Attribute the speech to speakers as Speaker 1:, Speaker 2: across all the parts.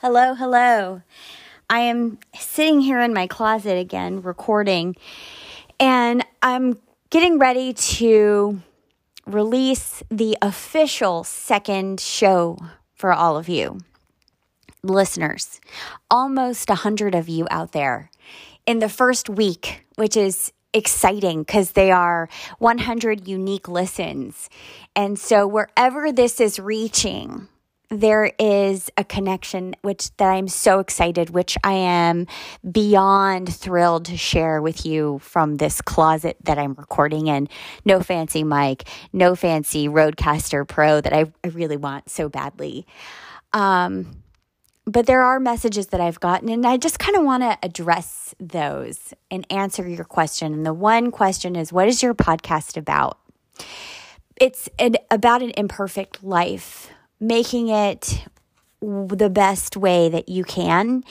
Speaker 1: Hello, hello. I am sitting here in my closet again recording, and I'm getting ready to release the official second show for all of you listeners. Almost a hundred of you out there in the first week, which is exciting because they are 100 unique listens. And so wherever this is reaching, there is a connection which that I'm so excited which I am beyond thrilled to share with you from this closet that I'm recording in. No fancy mic no fancy Rodecaster Pro that I, I really want so badly. Um, but there are messages that I've gotten and I just kind of want to address those and answer your question. And the one question is what is your podcast about? It's an, about an imperfect life making it the best way that you can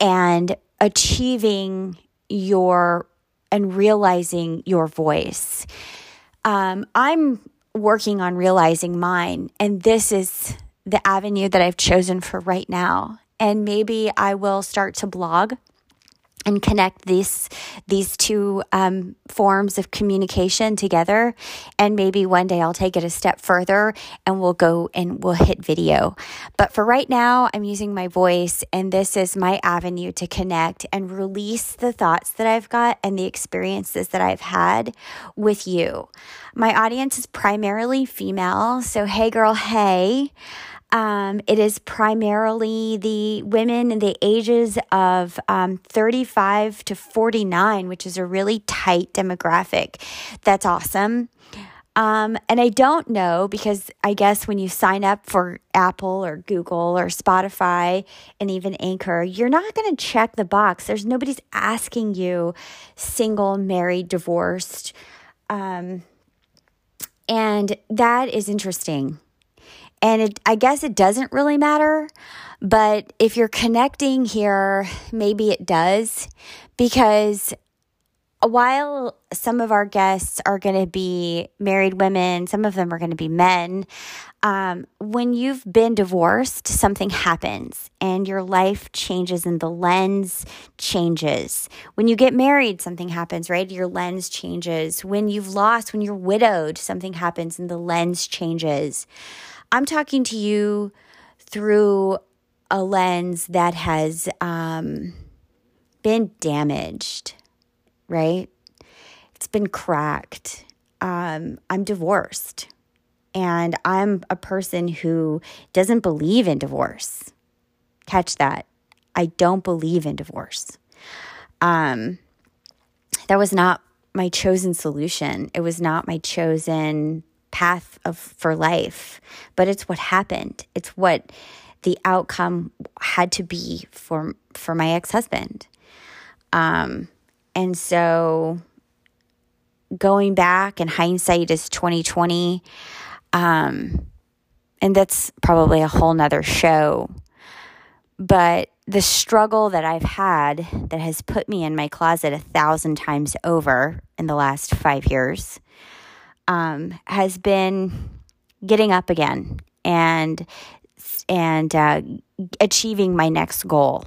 Speaker 1: and achieving your and realizing your voice. Um, I'm working on realizing mine, and this is the avenue that I've chosen for right now. And maybe I will start to blog and connect these these two um, forms of communication together. And maybe one day i'll take it a step further and we'll go and we'll hit video. But for right now i'm using my voice and this is my avenue to connect and release the thoughts that i've got and the experiences that i've had with you. My audience is primarily female. So hey girl hey um, it is primarily the women in the ages of um, 35 to 49, which is a really tight demographic. That's awesome. Um, and I don't know because I guess when you sign up for Apple or Google or Spotify and even Anchor, you're not going to check the box. There's nobody's asking you single, married, divorced. Um, and that is interesting and it, I guess it doesn't really matter, but if you're connecting here, maybe it does because while some of our guests are going to be married women, some of them are going to be men. Um, when you've been divorced, something happens and your life changes and the lens changes. When you get married, something happens, right? Your lens changes. When you've lost, when you're widowed, something happens and the lens changes. I'm talking to you through a lens that has um, been damaged, right? It's been cracked. Um, I'm divorced, and I'm a person who doesn't believe in divorce. Catch that. I don't believe in divorce. Um, that was not my chosen solution. It was not my chosen path of for life, but it's what happened. It's what the outcome had to be for for my ex-husband. Um and so going back and hindsight is 2020 um and that's probably a whole nother show but the struggle that I've had that has put me in my closet a thousand times over in the last five years um, has been getting up again and and uh, achieving my next goal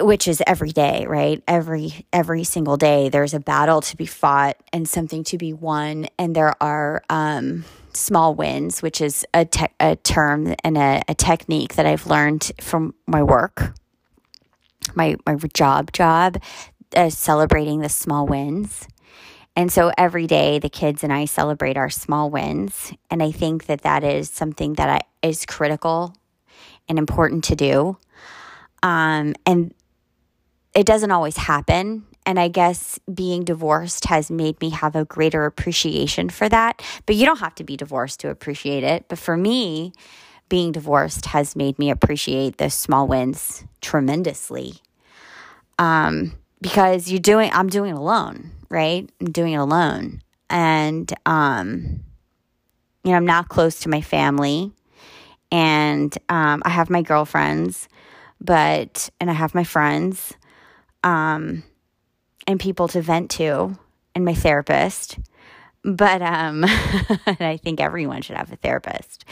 Speaker 1: which is every day right? Every every single day there's a battle to be fought and something to be won. And there are um, small wins which is a, te- a term and a, a technique that i've learned from my work my my job job uh, celebrating the small wins and so every day the kids and I celebrate our small wins. And I think that that is something that I, is critical and important to do. Um, and it doesn't always happen. And I guess being divorced has made me have a greater appreciation for that. But you don't have to be divorced to appreciate it. But for me, being divorced has made me appreciate the small wins tremendously. Um, because you're doing, I'm doing it alone right? I'm doing it alone. And, um, you know, I'm not close to my family. And um, I have my girlfriends, but, and I have my friends um, and people to vent to, and my therapist. But um, I think everyone should have a therapist.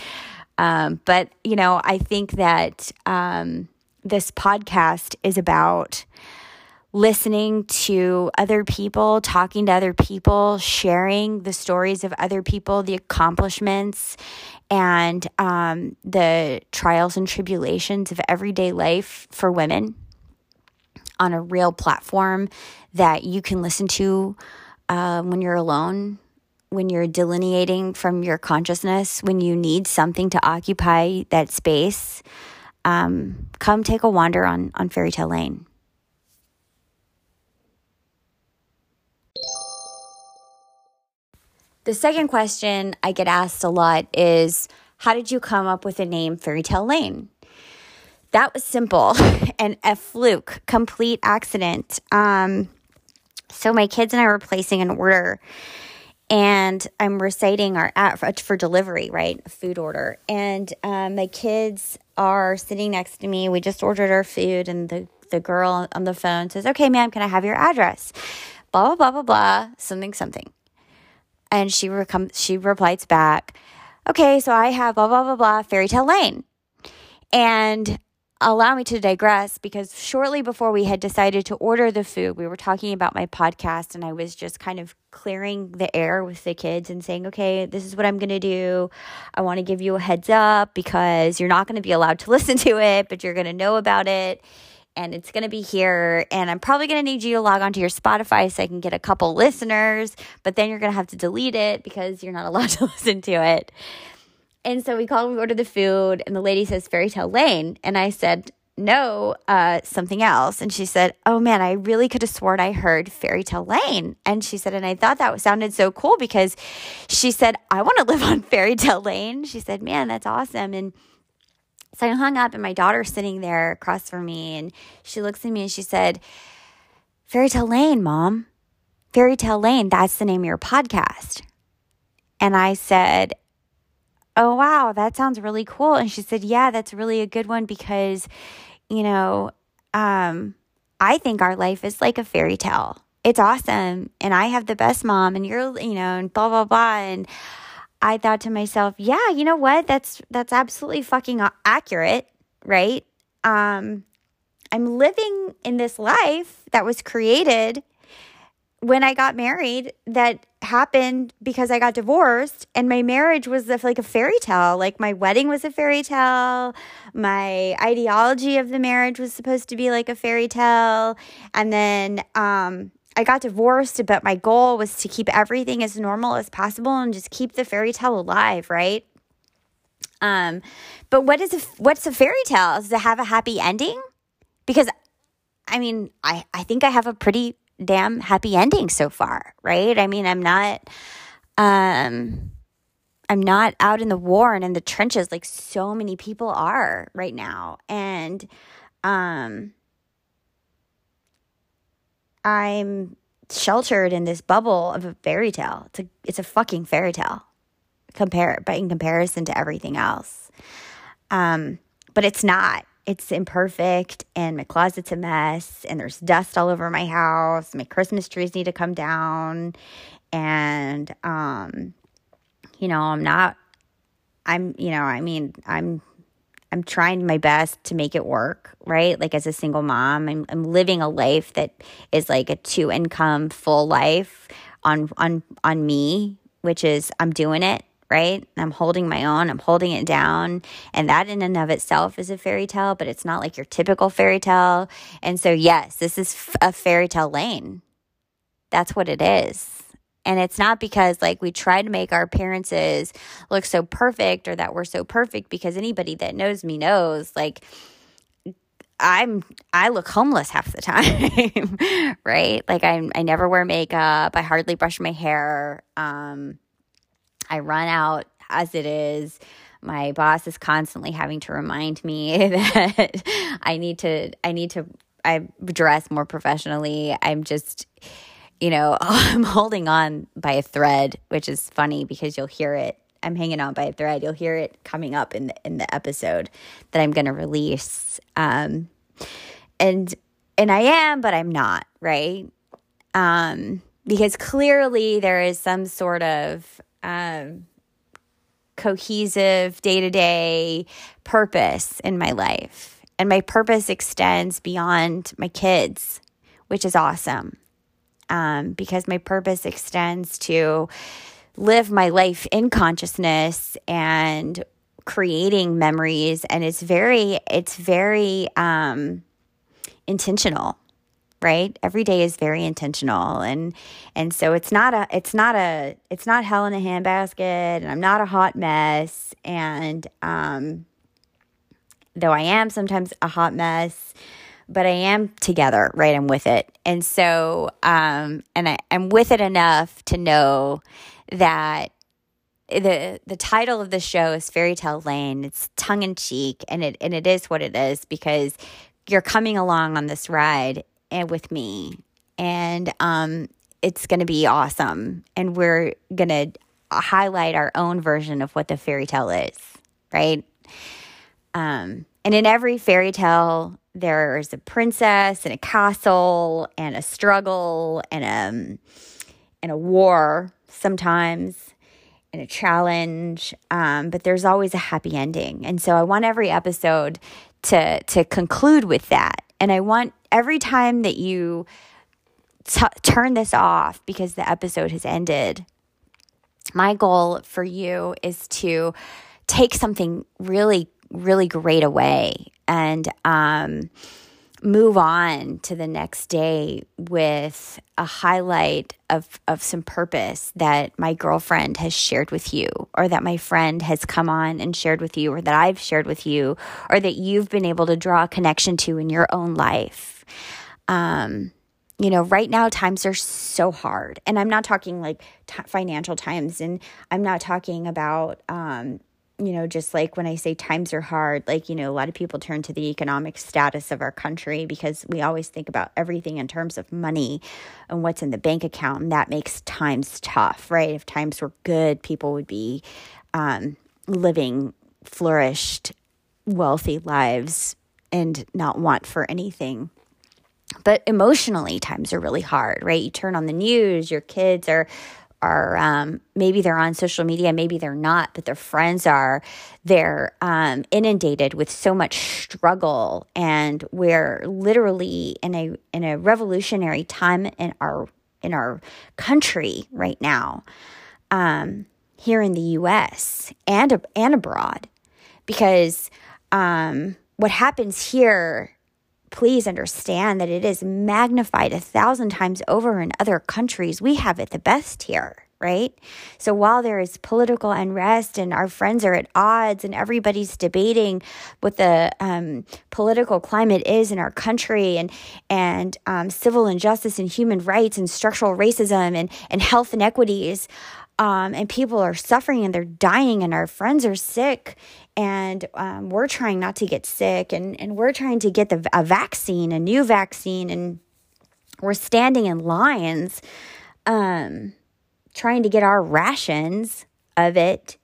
Speaker 1: Um, but, you know, I think that um, this podcast is about listening to other people, talking to other people, sharing the stories of other people, the accomplishments, and um, the trials and tribulations of everyday life for women on a real platform that you can listen to uh, when you're alone, when you're delineating from your consciousness, when you need something to occupy that space. Um, come take a wander on, on Fairy Tale Lane. The second question I get asked a lot is How did you come up with the name Fairy Tale Lane? That was simple and a fluke, complete accident. Um, so my kids and I were placing an order and I'm reciting our at for delivery, right? Food order. And um, my kids are sitting next to me. We just ordered our food, and the, the girl on the phone says, Okay, ma'am, can I have your address? Blah, blah, blah, blah, blah, something, something. And she, recom- she replies back, Okay, so I have blah, blah, blah, blah, Fairy Tale Lane. And allow me to digress because shortly before we had decided to order the food, we were talking about my podcast and I was just kind of clearing the air with the kids and saying, okay, this is what I'm going to do. I want to give you a heads up because you're not going to be allowed to listen to it, but you're going to know about it. And it's going to be here. And I'm probably going to need you to log onto your Spotify so I can get a couple listeners, but then you're going to have to delete it because you're not allowed to listen to it. And so we called, we ordered the food, and the lady says Fairy Tale Lane. And I said, no, uh, something else. And she said, Oh man, I really could have sworn I heard Fairy Tale Lane. And she said, and I thought that sounded so cool because she said, I want to live on Fairy Tale Lane. She said, Man, that's awesome. And so I hung up, and my daughter's sitting there across from me, and she looks at me and she said, Fairy Tale Lane, mom. Fairy Tale Lane, that's the name of your podcast. And I said, oh, wow, that sounds really cool. And she said, yeah, that's really a good one because, you know, um, I think our life is like a fairy tale. It's awesome. And I have the best mom and you're, you know, and blah, blah, blah. And I thought to myself, yeah, you know what? That's, that's absolutely fucking accurate. Right. Um, I'm living in this life that was created when I got married that happened because I got divorced and my marriage was like a fairy tale. Like my wedding was a fairy tale. My ideology of the marriage was supposed to be like a fairy tale. And then um, I got divorced, but my goal was to keep everything as normal as possible and just keep the fairy tale alive, right? Um, but what is a, what's a fairy tale? Is it have a happy ending? Because I mean, I, I think I have a pretty damn happy ending so far, right? I mean, I'm not um I'm not out in the war and in the trenches like so many people are right now. And um I'm sheltered in this bubble of a fairy tale. It's a it's a fucking fairy tale. Compare but in comparison to everything else. Um but it's not it's imperfect and my closet's a mess and there's dust all over my house. My Christmas trees need to come down. And, um, you know, I'm not, I'm, you know, I mean, I'm, I'm trying my best to make it work, right? Like as a single mom, I'm, I'm living a life that is like a two income full life on, on, on me, which is I'm doing it right? I'm holding my own, I'm holding it down. And that in and of itself is a fairy tale, but it's not like your typical fairy tale. And so, yes, this is a fairy tale lane. That's what it is. And it's not because like we try to make our appearances look so perfect or that we're so perfect because anybody that knows me knows like I'm I look homeless half the time, right? Like I I never wear makeup, I hardly brush my hair. Um I run out as it is. My boss is constantly having to remind me that I need to I need to I dress more professionally. I'm just you know, I'm holding on by a thread, which is funny because you'll hear it. I'm hanging on by a thread. You'll hear it coming up in the, in the episode that I'm going to release. Um, and and I am, but I'm not, right? Um, because clearly there is some sort of um, cohesive day to day purpose in my life. And my purpose extends beyond my kids, which is awesome um, because my purpose extends to live my life in consciousness and creating memories. And it's very it's very um intentional right? Every day is very intentional. And and so it's not a it's not a it's not hell in a handbasket. And i'm not a hot mess. And um though i am sometimes a hot mess but i am together right i'm with it and so um and I, i'm with it enough to know that the the title of the show is Fairy Tale Lane. It's tongue in cheek, and it and it is what it is because you're coming along on this ride and with me, and um, it's going to be awesome. And we're going to highlight our own version of what the fairy tale is, right? Um, and in every fairy tale, there's a princess and a castle and a struggle and um, and a war sometimes and a challenge, um, but there's always a happy ending. And so I want every episode to to conclude with that. And I want every time that you t- turn this off because the episode has ended, my goal for you is to take something really, really great away and um, move on to the next day with a highlight of, of some purpose that my girlfriend has shared with you, or that my friend has come on and shared with you, or that I've shared with you, or that you've been able to draw a connection to in your own life. Um, you know, right now times are so hard. And I'm not talking like t- financial times, and I'm not talking about, um, you know, just like when I say times are hard, like, you know, a lot of people turn to the economic status of our country because we always think about everything in terms of money and what's in the bank account. And that makes times tough, right? If times were good, people would be um, living flourished, wealthy lives and not want for anything. But emotionally, times are really hard, right? You turn on the news, your kids are are um, maybe they're on social media, maybe they're not, but their friends are. They're um, inundated with so much struggle, and we're literally in a in a revolutionary time in our in our country right now, um, here in the U.S. and and abroad, because um, what happens here please understand that it is magnified a thousand times over in other countries. We have it the best here, right? So while there is political unrest and our friends are at odds and everybody's debating what the um, political climate is in our country and and um, civil injustice and human rights and structural racism and and health inequities. Um, and people are suffering and they're dying and our friends are sick. And um, we're trying not to get sick and, and we're trying to get the, a vaccine a new vaccine. And we're standing in lines um, trying to get our rations of it.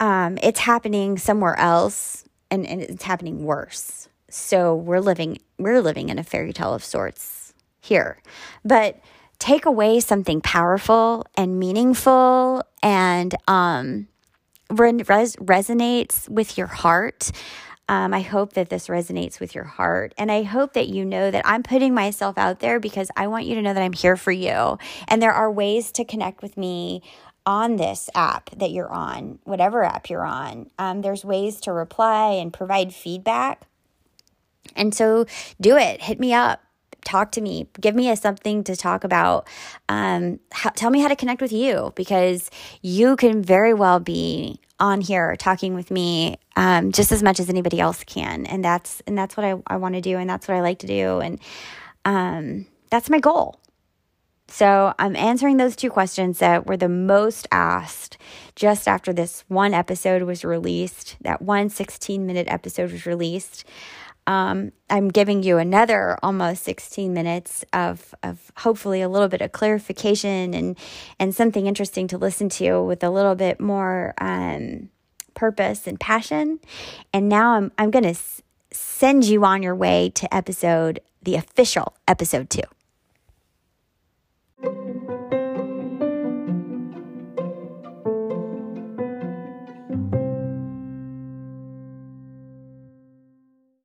Speaker 1: Um, it's happening somewhere else and, and it's happening worse. So we're living we're living in a fairy tale of sorts here. But take away something powerful and meaningful and um, res- resonates with your heart. Um, I hope that this resonates with your heart. And I hope that you know that I'm putting myself out there because I want you to know that I'm here for you. And there are ways to connect with me on this app that you're on, whatever app you're on. Um, there's ways to reply and provide feedback. And so do it. Hit me up talk to me. Give me a something to talk about. Um, how, tell me how to connect with you because you can very well be on here talking with me um, just as much as anybody else can. And that's and that's what i, I want to do and that's what i like to do. And um, that's my goal. So i'm answering those two questions that were the most asked just after this one episode was released that one 16 minute episode was released um, I'm giving you another almost 16 minutes of, of hopefully a little bit of clarification and, and something interesting to listen to with a little bit more um, purpose and passion. And now I'm, I'm going to s- send you on your way to episode, the official episode two.